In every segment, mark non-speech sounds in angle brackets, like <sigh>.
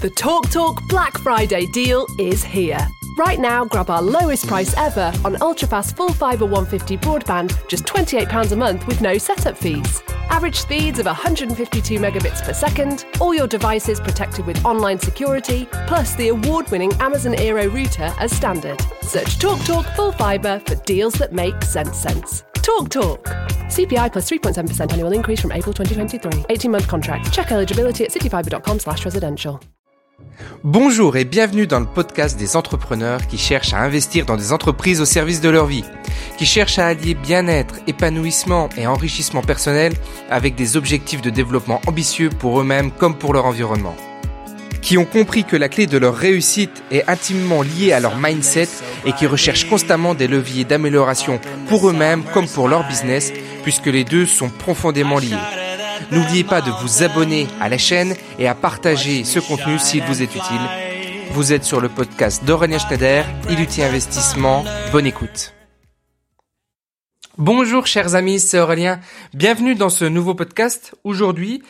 The TalkTalk Talk Black Friday deal is here. Right now, grab our lowest price ever on ultrafast full fibre 150 broadband, just £28 a month with no setup fees. Average speeds of 152 megabits per second, all your devices protected with online security, plus the award winning Amazon Aero router as standard. Search TalkTalk Talk Full Fibre for deals that make sense sense. Talk Talk. CPI plus 3.7% annual increase from April 2023. 18 month contract. Check eligibility at cityfibre.com slash residential. Bonjour et bienvenue dans le podcast des entrepreneurs qui cherchent à investir dans des entreprises au service de leur vie, qui cherchent à allier bien-être, épanouissement et enrichissement personnel avec des objectifs de développement ambitieux pour eux-mêmes comme pour leur environnement, qui ont compris que la clé de leur réussite est intimement liée à leur mindset et qui recherchent constamment des leviers d'amélioration pour eux-mêmes comme pour leur business puisque les deux sont profondément liés. N'oubliez pas de vous abonner à la chaîne et à partager ce contenu s'il vous est utile. Vous êtes sur le podcast d'Aurélien Schneider, Iluti Investissement. Bonne écoute. Bonjour chers amis, c'est Aurélien. Bienvenue dans ce nouveau podcast. Aujourd'hui,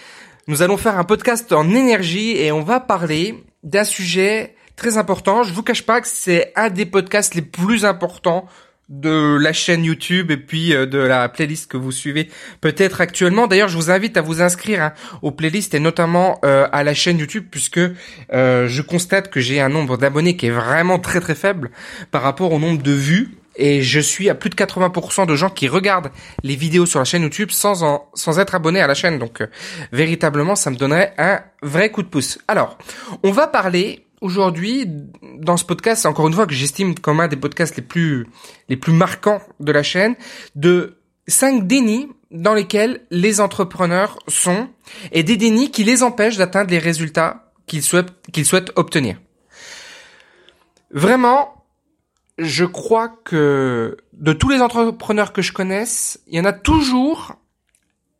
nous allons faire un podcast en énergie et on va parler d'un sujet très important. Je vous cache pas que c'est un des podcasts les plus importants de la chaîne YouTube et puis euh, de la playlist que vous suivez peut-être actuellement. D'ailleurs, je vous invite à vous inscrire hein, aux playlists et notamment euh, à la chaîne YouTube puisque euh, je constate que j'ai un nombre d'abonnés qui est vraiment très très faible par rapport au nombre de vues et je suis à plus de 80% de gens qui regardent les vidéos sur la chaîne YouTube sans en, sans être abonnés à la chaîne. Donc véritablement, ça me donnerait un vrai coup de pouce. Alors, on va parler aujourd'hui, dans ce podcast, encore une fois que j'estime comme un des podcasts les plus, les plus marquants de la chaîne, de cinq dénis dans lesquels les entrepreneurs sont et des dénis qui les empêchent d'atteindre les résultats qu'ils souhaitent, qu'ils souhaitent obtenir. Vraiment, je crois que de tous les entrepreneurs que je connaisse, il y en a toujours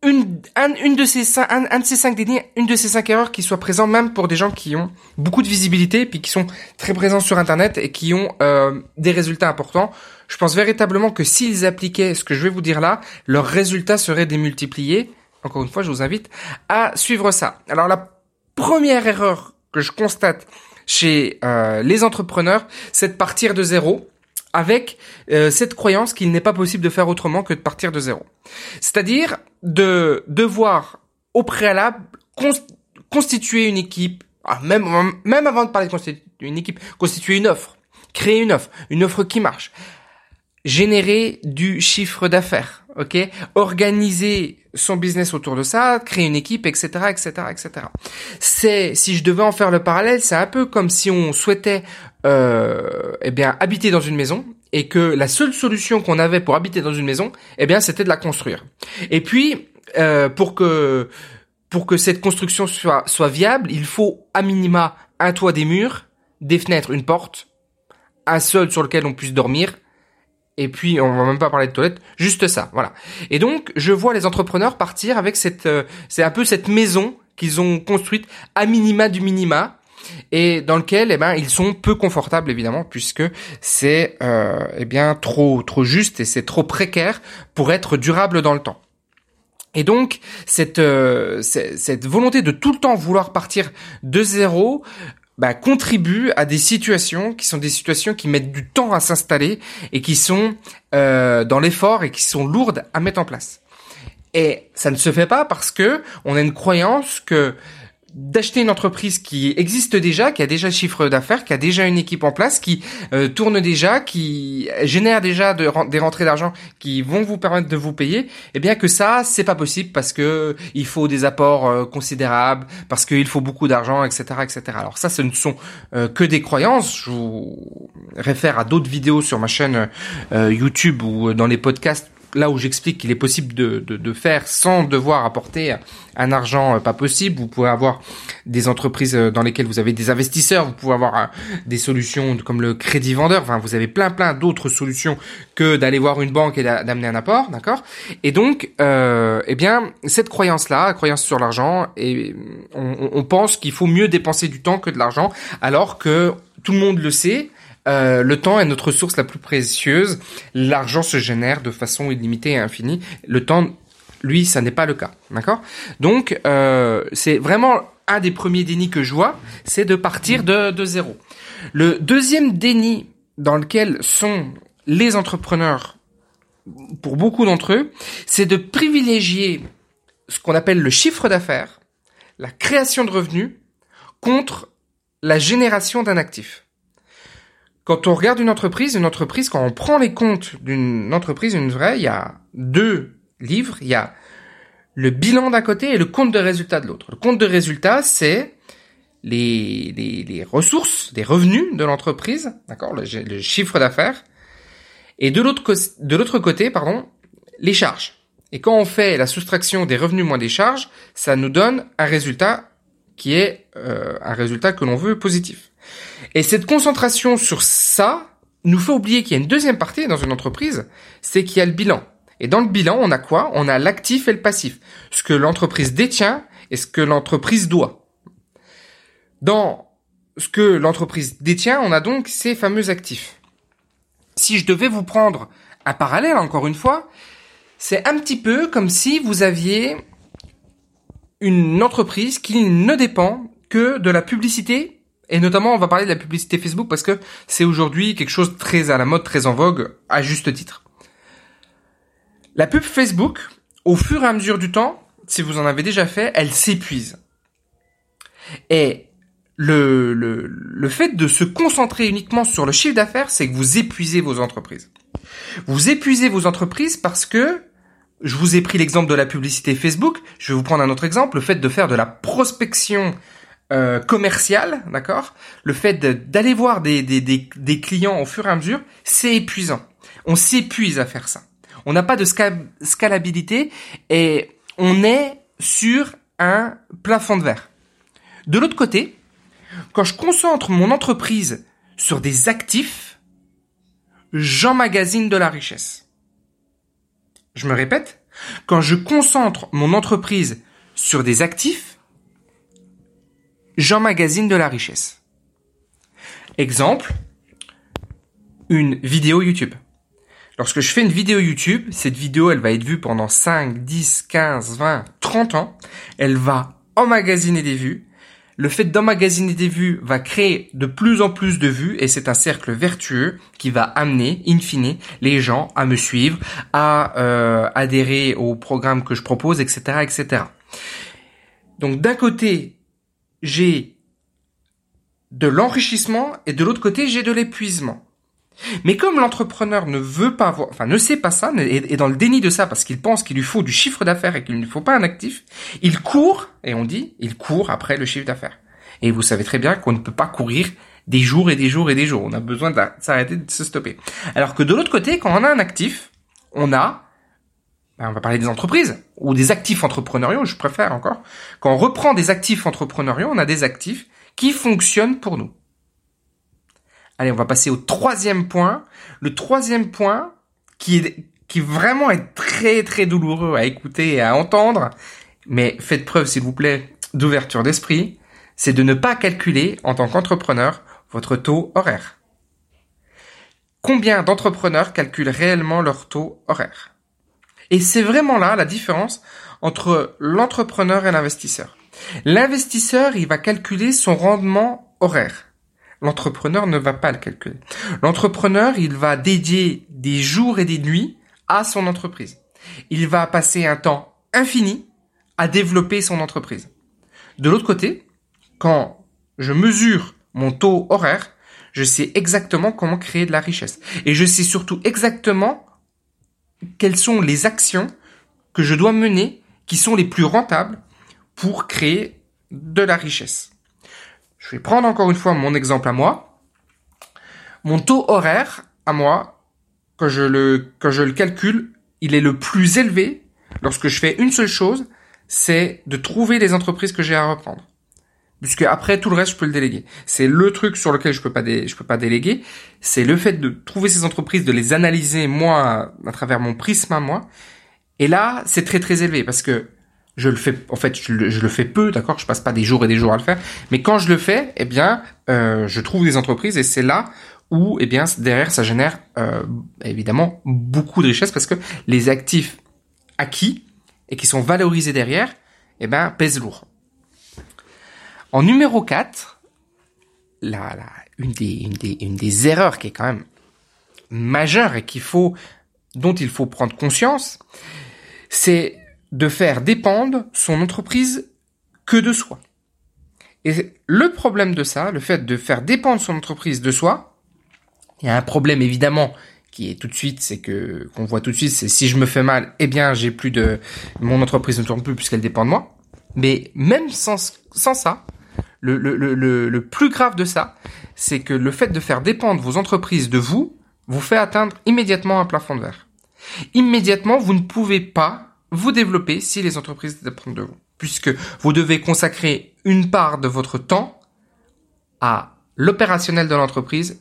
une, une de ces un, un, de ces cinq une de ces cinq erreurs qui soit présent même pour des gens qui ont beaucoup de visibilité puis qui sont très présents sur internet et qui ont euh, des résultats importants. Je pense véritablement que s'ils appliquaient ce que je vais vous dire là, leurs résultats seraient démultipliés. Encore une fois, je vous invite à suivre ça. Alors la première erreur que je constate chez euh, les entrepreneurs, c'est de partir de zéro avec euh, cette croyance qu'il n'est pas possible de faire autrement que de partir de zéro. C'est-à-dire de devoir au préalable constituer une équipe, ah, même, même avant de parler de constituer une équipe, constituer une offre, créer une offre, une offre qui marche, générer du chiffre d'affaires, ok, organiser son business autour de ça, créer une équipe, etc., etc., etc. C'est, si je devais en faire le parallèle, c'est un peu comme si on souhaitait, euh, eh bien, habiter dans une maison et que la seule solution qu'on avait pour habiter dans une maison, eh bien, c'était de la construire. Et puis, euh, pour que pour que cette construction soit soit viable, il faut à minima un toit, des murs, des fenêtres, une porte, un sol sur lequel on puisse dormir et puis on va même pas parler de toilettes, juste ça, voilà. Et donc je vois les entrepreneurs partir avec cette, euh, c'est un peu cette maison qu'ils ont construite à minima du minima et dans lequel eh ben ils sont peu confortables évidemment puisque c'est euh, eh bien trop trop juste et c'est trop précaire pour être durable dans le temps. Et donc cette, euh, cette volonté de tout le temps vouloir partir de zéro bah, contribuent à des situations qui sont des situations qui mettent du temps à s'installer et qui sont euh, dans l'effort et qui sont lourdes à mettre en place. Et ça ne se fait pas parce que on a une croyance que d'acheter une entreprise qui existe déjà, qui a déjà chiffre d'affaires, qui a déjà une équipe en place, qui euh, tourne déjà, qui génère déjà de, des rentrées d'argent qui vont vous permettre de vous payer, eh bien que ça c'est pas possible parce que il faut des apports euh, considérables, parce qu'il faut beaucoup d'argent, etc., etc. Alors ça, ce ne sont euh, que des croyances. Je vous réfère à d'autres vidéos sur ma chaîne YouTube ou dans les podcasts là où j'explique qu'il est possible de, de, faire sans devoir apporter un argent euh, pas possible. Vous pouvez avoir des entreprises euh, dans lesquelles vous avez des investisseurs, vous pouvez avoir euh, des solutions comme le crédit vendeur. Enfin, vous avez plein plein d'autres solutions que d'aller voir une banque et d'amener un apport, d'accord? Et donc, eh bien, cette croyance-là, croyance sur l'argent, on pense qu'il faut mieux dépenser du temps que de l'argent, alors que tout le monde le sait. Euh, le temps est notre source la plus précieuse. L'argent se génère de façon illimitée et infinie. Le temps, lui, ça n'est pas le cas. D'accord? Donc, euh, c'est vraiment un des premiers dénis que je vois, c'est de partir de, de zéro. Le deuxième déni dans lequel sont les entrepreneurs, pour beaucoup d'entre eux, c'est de privilégier ce qu'on appelle le chiffre d'affaires, la création de revenus, contre la génération d'un actif. Quand on regarde une entreprise, une entreprise, quand on prend les comptes d'une entreprise, une vraie, il y a deux livres, il y a le bilan d'un côté et le compte de résultat de l'autre. Le compte de résultat, c'est les, les, les, ressources, les revenus de l'entreprise, d'accord, le, chiffre d'affaires, et de l'autre de l'autre côté, pardon, les charges. Et quand on fait la soustraction des revenus moins des charges, ça nous donne un résultat qui est euh, un résultat que l'on veut positif. Et cette concentration sur ça nous fait oublier qu'il y a une deuxième partie dans une entreprise, c'est qu'il y a le bilan. Et dans le bilan, on a quoi? On a l'actif et le passif. Ce que l'entreprise détient et ce que l'entreprise doit. Dans ce que l'entreprise détient, on a donc ces fameux actifs. Si je devais vous prendre un parallèle, encore une fois, c'est un petit peu comme si vous aviez une entreprise qui ne dépend que de la publicité, et notamment on va parler de la publicité Facebook parce que c'est aujourd'hui quelque chose de très à la mode, très en vogue, à juste titre. La pub Facebook, au fur et à mesure du temps, si vous en avez déjà fait, elle s'épuise. Et le, le, le fait de se concentrer uniquement sur le chiffre d'affaires, c'est que vous épuisez vos entreprises. Vous épuisez vos entreprises parce que je vous ai pris l'exemple de la publicité Facebook. Je vais vous prendre un autre exemple, le fait de faire de la prospection euh, commerciale, d'accord? Le fait d'aller voir des clients au fur et à mesure, c'est épuisant. On s'épuise à faire ça on n'a pas de scalabilité et on est sur un plafond de verre. De l'autre côté, quand je concentre mon entreprise sur des actifs, j'emmagasine de la richesse. Je me répète, quand je concentre mon entreprise sur des actifs, j'emmagasine de la richesse. Exemple, une vidéo YouTube. Lorsque je fais une vidéo YouTube, cette vidéo, elle va être vue pendant 5, 10, 15, 20, 30 ans. Elle va emmagasiner des vues. Le fait d'emmagasiner des vues va créer de plus en plus de vues et c'est un cercle vertueux qui va amener, in fine, les gens à me suivre, à euh, adhérer au programme que je propose, etc., etc. Donc d'un côté, j'ai de l'enrichissement et de l'autre côté, j'ai de l'épuisement. Mais comme l'entrepreneur ne veut pas voir, enfin ne sait pas ça, est dans le déni de ça parce qu'il pense qu'il lui faut du chiffre d'affaires et qu'il ne faut pas un actif, il court, et on dit, il court après le chiffre d'affaires. Et vous savez très bien qu'on ne peut pas courir des jours et des jours et des jours. On a besoin de s'arrêter de se stopper. Alors que de l'autre côté, quand on a un actif, on a, on va parler des entreprises ou des actifs entrepreneuriaux, je préfère encore. Quand on reprend des actifs entrepreneuriaux, on a des actifs qui fonctionnent pour nous. Allez, on va passer au troisième point. Le troisième point, qui est, qui vraiment est très très douloureux à écouter et à entendre, mais faites preuve s'il vous plaît d'ouverture d'esprit, c'est de ne pas calculer en tant qu'entrepreneur votre taux horaire. Combien d'entrepreneurs calculent réellement leur taux horaire? Et c'est vraiment là la différence entre l'entrepreneur et l'investisseur. L'investisseur, il va calculer son rendement horaire. L'entrepreneur ne va pas le calculer. L'entrepreneur, il va dédier des jours et des nuits à son entreprise. Il va passer un temps infini à développer son entreprise. De l'autre côté, quand je mesure mon taux horaire, je sais exactement comment créer de la richesse. Et je sais surtout exactement quelles sont les actions que je dois mener qui sont les plus rentables pour créer de la richesse. Je vais prendre encore une fois mon exemple à moi. Mon taux horaire à moi, quand je le, je le calcule, il est le plus élevé lorsque je fais une seule chose, c'est de trouver les entreprises que j'ai à reprendre. Puisque après tout le reste je peux le déléguer. C'est le truc sur lequel je peux pas peux pas déléguer, c'est le fait de trouver ces entreprises, de les analyser moi à travers mon prisme à moi. Et là, c'est très très élevé parce que je le fais en fait je le, fais peu d'accord? Je passe pas des jours et des jours à le faire mais quand je le fais eh bien euh, je trouve des entreprises et c'est là où eh bien derrière ça génère euh, évidemment beaucoup de richesse parce que les actifs acquis et qui sont valorisés derrière eh ben pèsent lourd En numéro 4, la, la, une, des, une, des, une des erreurs qui est quand même majeure et qu'il faut, dont il faut prendre conscience, c'est de faire dépendre son entreprise que de soi. Et le problème de ça, le fait de faire dépendre son entreprise de soi, il y a un problème évidemment qui est tout de suite, c'est que qu'on voit tout de suite, c'est si je me fais mal, eh bien j'ai plus de mon entreprise ne tourne plus puisqu'elle dépend de moi. Mais même sans sans ça, le, le, le, le plus grave de ça, c'est que le fait de faire dépendre vos entreprises de vous vous fait atteindre immédiatement un plafond de verre. Immédiatement, vous ne pouvez pas vous développer si les entreprises dépendent de vous, puisque vous devez consacrer une part de votre temps à l'opérationnel de l'entreprise,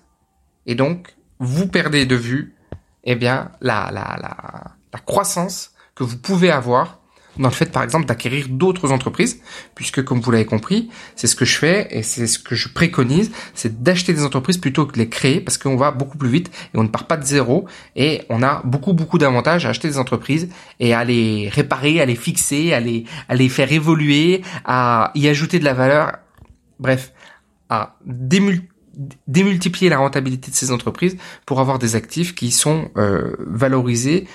et donc vous perdez de vue, eh bien, la, la, la, la croissance que vous pouvez avoir dans le fait, par exemple, d'acquérir d'autres entreprises, puisque, comme vous l'avez compris, c'est ce que je fais et c'est ce que je préconise, c'est d'acheter des entreprises plutôt que de les créer, parce qu'on va beaucoup plus vite et on ne part pas de zéro et on a beaucoup, beaucoup d'avantages à acheter des entreprises et à les réparer, à les fixer, à les, à les faire évoluer, à y ajouter de la valeur, bref, à démultiplier la rentabilité de ces entreprises pour avoir des actifs qui sont euh, valorisés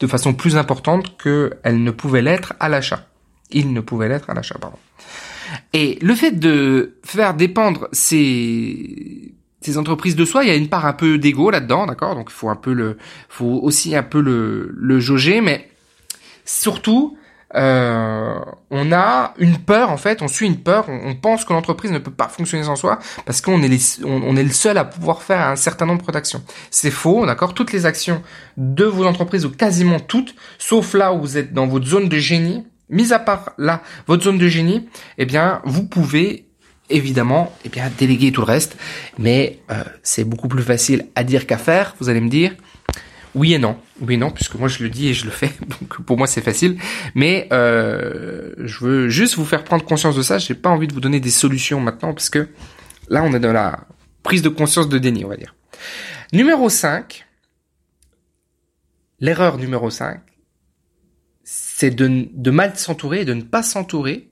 de façon plus importante qu'elle ne pouvait l'être à l'achat. Il ne pouvait l'être à l'achat, pardon. Et le fait de faire dépendre ces, ces entreprises de soi, il y a une part un peu d'ego là-dedans, d'accord? Donc il faut un peu le, faut aussi un peu le, le jauger, mais surtout, euh, on a une peur en fait, on suit une peur, on, pense que l'entreprise ne peut pas fonctionner sans soi parce qu'on est on, est le seul à pouvoir faire un certain nombre d'actions. C'est faux, d'accord? Toutes les actions de vos entreprises ou quasiment toutes, sauf là où vous êtes dans votre zone de génie, mis à part là votre zone de génie, eh bien vous pouvez évidemment eh bien déléguer tout le reste, mais euh, c'est beaucoup plus facile à dire qu'à faire. Vous allez me dire. Oui et non. Oui et non, puisque moi je le dis et je le fais, <laughs> donc pour moi c'est facile. Mais euh, je veux juste vous faire prendre conscience de ça. J'ai pas envie de vous donner des solutions maintenant, parce que là on est dans la prise de conscience de déni, on va dire. Numéro 5, l'erreur numéro 5, c'est de, de mal s'entourer et de ne pas s'entourer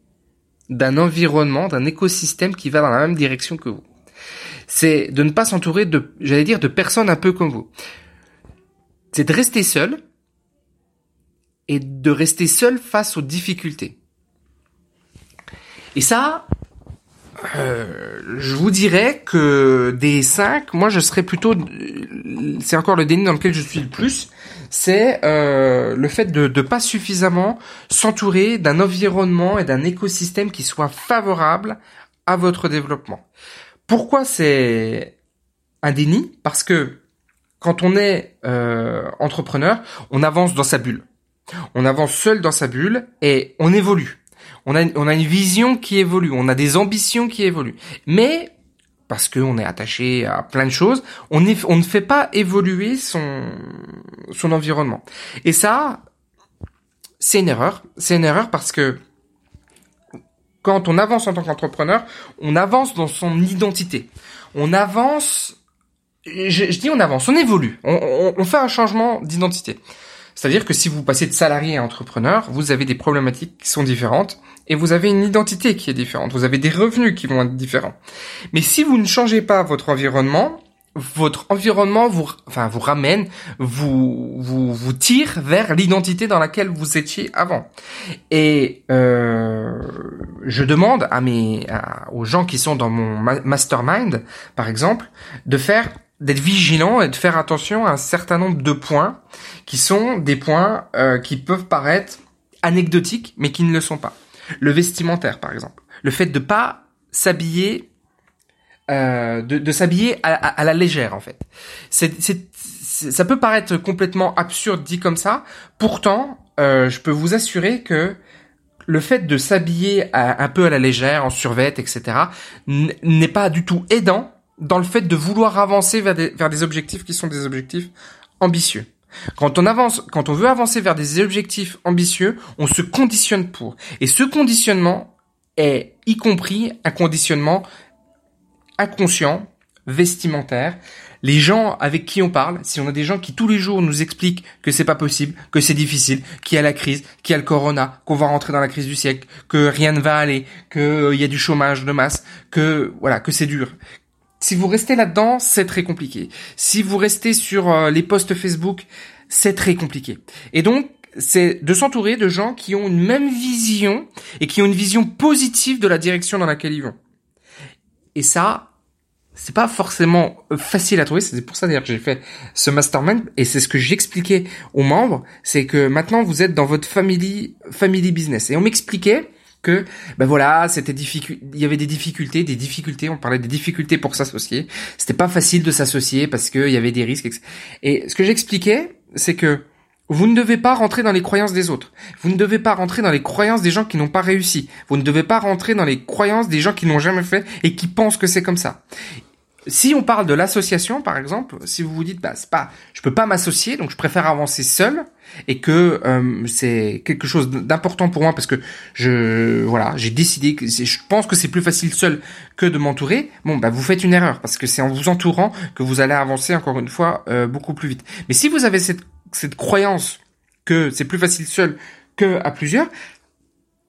d'un environnement, d'un écosystème qui va dans la même direction que vous. C'est de ne pas s'entourer de, j'allais dire, de personnes un peu comme vous c'est de rester seul et de rester seul face aux difficultés. Et ça, euh, je vous dirais que des cinq, moi je serais plutôt, c'est encore le déni dans lequel je suis le plus, c'est euh, le fait de ne pas suffisamment s'entourer d'un environnement et d'un écosystème qui soit favorable à votre développement. Pourquoi c'est un déni? Parce que quand on est euh, entrepreneur, on avance dans sa bulle. On avance seul dans sa bulle et on évolue. On a, on a une vision qui évolue, on a des ambitions qui évoluent. Mais parce qu'on est attaché à plein de choses, on, on ne fait pas évoluer son, son environnement. Et ça, c'est une erreur. C'est une erreur parce que quand on avance en tant qu'entrepreneur, on avance dans son identité. On avance je, dis on avance, on évolue, on, on, fait un changement d'identité. C'est-à-dire que si vous passez de salarié à entrepreneur, vous avez des problématiques qui sont différentes et vous avez une identité qui est différente. Vous avez des revenus qui vont être différents. Mais si vous ne changez pas votre environnement, votre environnement vous, enfin, vous ramène, vous, vous, vous tire vers l'identité dans laquelle vous étiez avant. Et euh, je demande à mes, aux gens qui sont dans mon mastermind, par exemple, de faire d'être vigilant et de faire attention à un certain nombre de points qui sont des points euh, qui peuvent paraître anecdotiques mais qui ne le sont pas. Le vestimentaire par exemple, le fait de pas s'habiller euh, de, de s'habiller à, à, la légère en fait. C'est, c'est, ça peut paraître complètement absurde dit comme ça. Pourtant, euh, je peux vous assurer que le fait de s'habiller un peu à la légère, en survette, etc., n'est pas du tout aidant dans le fait de vouloir avancer vers des, vers des objectifs qui sont des objectifs ambitieux. Quand on avance, quand on veut avancer vers des objectifs ambitieux, on se conditionne pour. Et ce conditionnement est y compris un conditionnement inconscient vestimentaire, les gens avec qui on parle, si on a des gens qui tous les jours nous expliquent que c'est pas possible, que c'est difficile, qu'il y a la crise, qu'il y a le corona, qu'on va rentrer dans la crise du siècle, que rien ne va aller, qu'il euh, y a du chômage de masse, que voilà, que c'est dur. Si vous restez là-dedans, c'est très compliqué. Si vous restez sur euh, les posts Facebook, c'est très compliqué. Et donc, c'est de s'entourer de gens qui ont une même vision et qui ont une vision positive de la direction dans laquelle ils vont. Et ça, c'est pas forcément euh, facile à trouver. C'est pour ça d'ailleurs que j'ai fait ce mastermind et c'est ce que j'expliquais aux membres, c'est que maintenant vous êtes dans votre family family business et on m'expliquait ben voilà c'était difficile il y avait des difficultés des difficultés on parlait des difficultés pour s'associer c'était pas facile de s'associer parce qu'il y avait des risques et ce que j'expliquais c'est que vous ne devez pas rentrer dans les croyances des autres. Vous ne devez pas rentrer dans les croyances des gens qui n'ont pas réussi. Vous ne devez pas rentrer dans les croyances des gens qui n'ont jamais fait et qui pensent que c'est comme ça. Si on parle de l'association, par exemple, si vous vous dites, bah, c'est pas, je peux pas m'associer, donc je préfère avancer seul, et que euh, c'est quelque chose d'important pour moi parce que je, voilà, j'ai décidé que je pense que c'est plus facile seul que de m'entourer. Bon, bah, vous faites une erreur parce que c'est en vous entourant que vous allez avancer encore une fois euh, beaucoup plus vite. Mais si vous avez cette cette croyance que c'est plus facile seul que à plusieurs,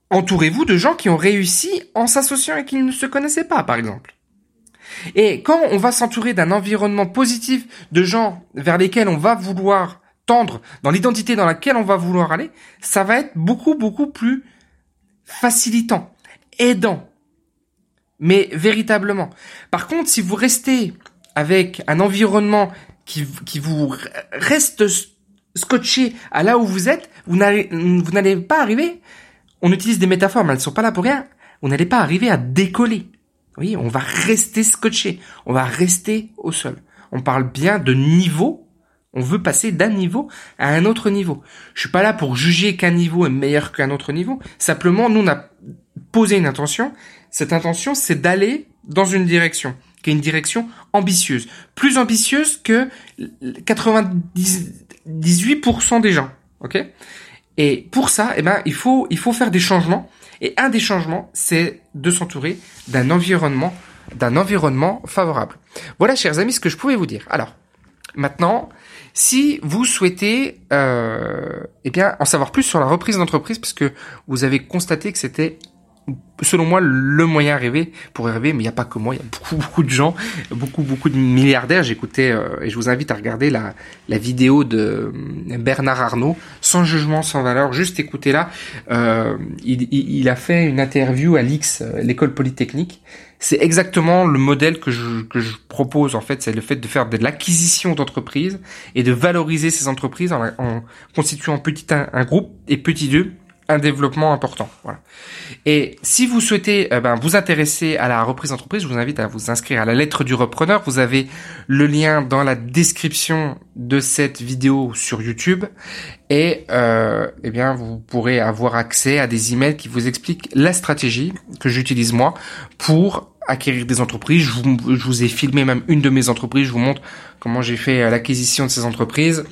entourez-vous de gens qui ont réussi en s'associant et qui ne se connaissaient pas, par exemple. Et quand on va s'entourer d'un environnement positif de gens vers lesquels on va vouloir tendre, dans l'identité dans laquelle on va vouloir aller, ça va être beaucoup, beaucoup plus facilitant, aidant. Mais véritablement. Par contre, si vous restez avec un environnement qui, qui vous reste scotché à là où vous êtes, vous n'allez, vous n'allez pas arriver. On utilise des métaphores, mais elles ne sont pas là pour rien. Vous n'allez pas arriver à décoller. Oui, on va rester scotché. On va rester au sol. On parle bien de niveau. On veut passer d'un niveau à un autre niveau. Je suis pas là pour juger qu'un niveau est meilleur qu'un autre niveau. Simplement, nous, on a posé une intention. Cette intention, c'est d'aller dans une direction qui est une direction ambitieuse, plus ambitieuse que 98% des gens, ok? Et pour ça, eh ben, il faut il faut faire des changements. Et un des changements, c'est de s'entourer d'un environnement d'un environnement favorable. Voilà, chers amis, ce que je pouvais vous dire. Alors, maintenant, si vous souhaitez, euh, eh bien, en savoir plus sur la reprise d'entreprise, parce que vous avez constaté que c'était selon moi, le moyen à rêver pour rêver, mais il n'y a pas que moi, il y a beaucoup, <laughs> beaucoup de gens, beaucoup, beaucoup de milliardaires. J'écoutais, euh, et je vous invite à regarder la, la vidéo de euh, Bernard Arnault, sans jugement, sans valeur, juste écoutez-la. Euh, il, il, a fait une interview à l'X, euh, l'école polytechnique. C'est exactement le modèle que je, que je propose, en fait, c'est le fait de faire de l'acquisition d'entreprises et de valoriser ces entreprises en, en constituant petit un, un groupe et petit deux un développement important. Voilà. Et si vous souhaitez euh, ben, vous intéresser à la reprise d'entreprise, je vous invite à vous inscrire à la lettre du repreneur. Vous avez le lien dans la description de cette vidéo sur YouTube. Et euh, eh bien, vous pourrez avoir accès à des emails qui vous expliquent la stratégie que j'utilise moi pour acquérir des entreprises. Je vous, je vous ai filmé même une de mes entreprises. Je vous montre comment j'ai fait euh, l'acquisition de ces entreprises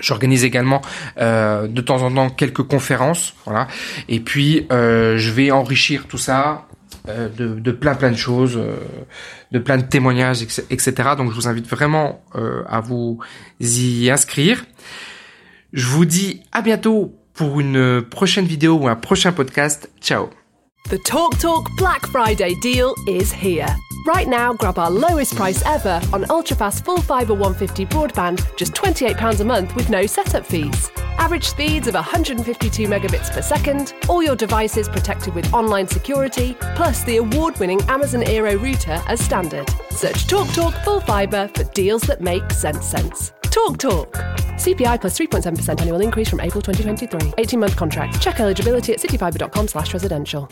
J'organise également euh, de temps en temps quelques conférences, voilà. Et puis euh, je vais enrichir tout ça euh, de, de, plein plein de choses, de plein de témoignages, etc. Donc je vous invite vraiment à vous y inscrire. Je vous dis à bientôt pour une prochaine vidéo ou un prochain podcast. Ciao. The Talk Talk Black Friday deal is here. Right now, grab our lowest price ever on ultrafast full fibre 150 broadband, just £28 a month with no setup fees. Average speeds of 152 megabits per second, all your devices protected with online security, plus the award winning Amazon Aero router as standard. Search TalkTalk Talk Full Fibre for deals that make sense sense. Talk Talk. CPI plus 3.7% annual increase from April 2023. 18 month contract. Check eligibility at cityfibre.com slash residential.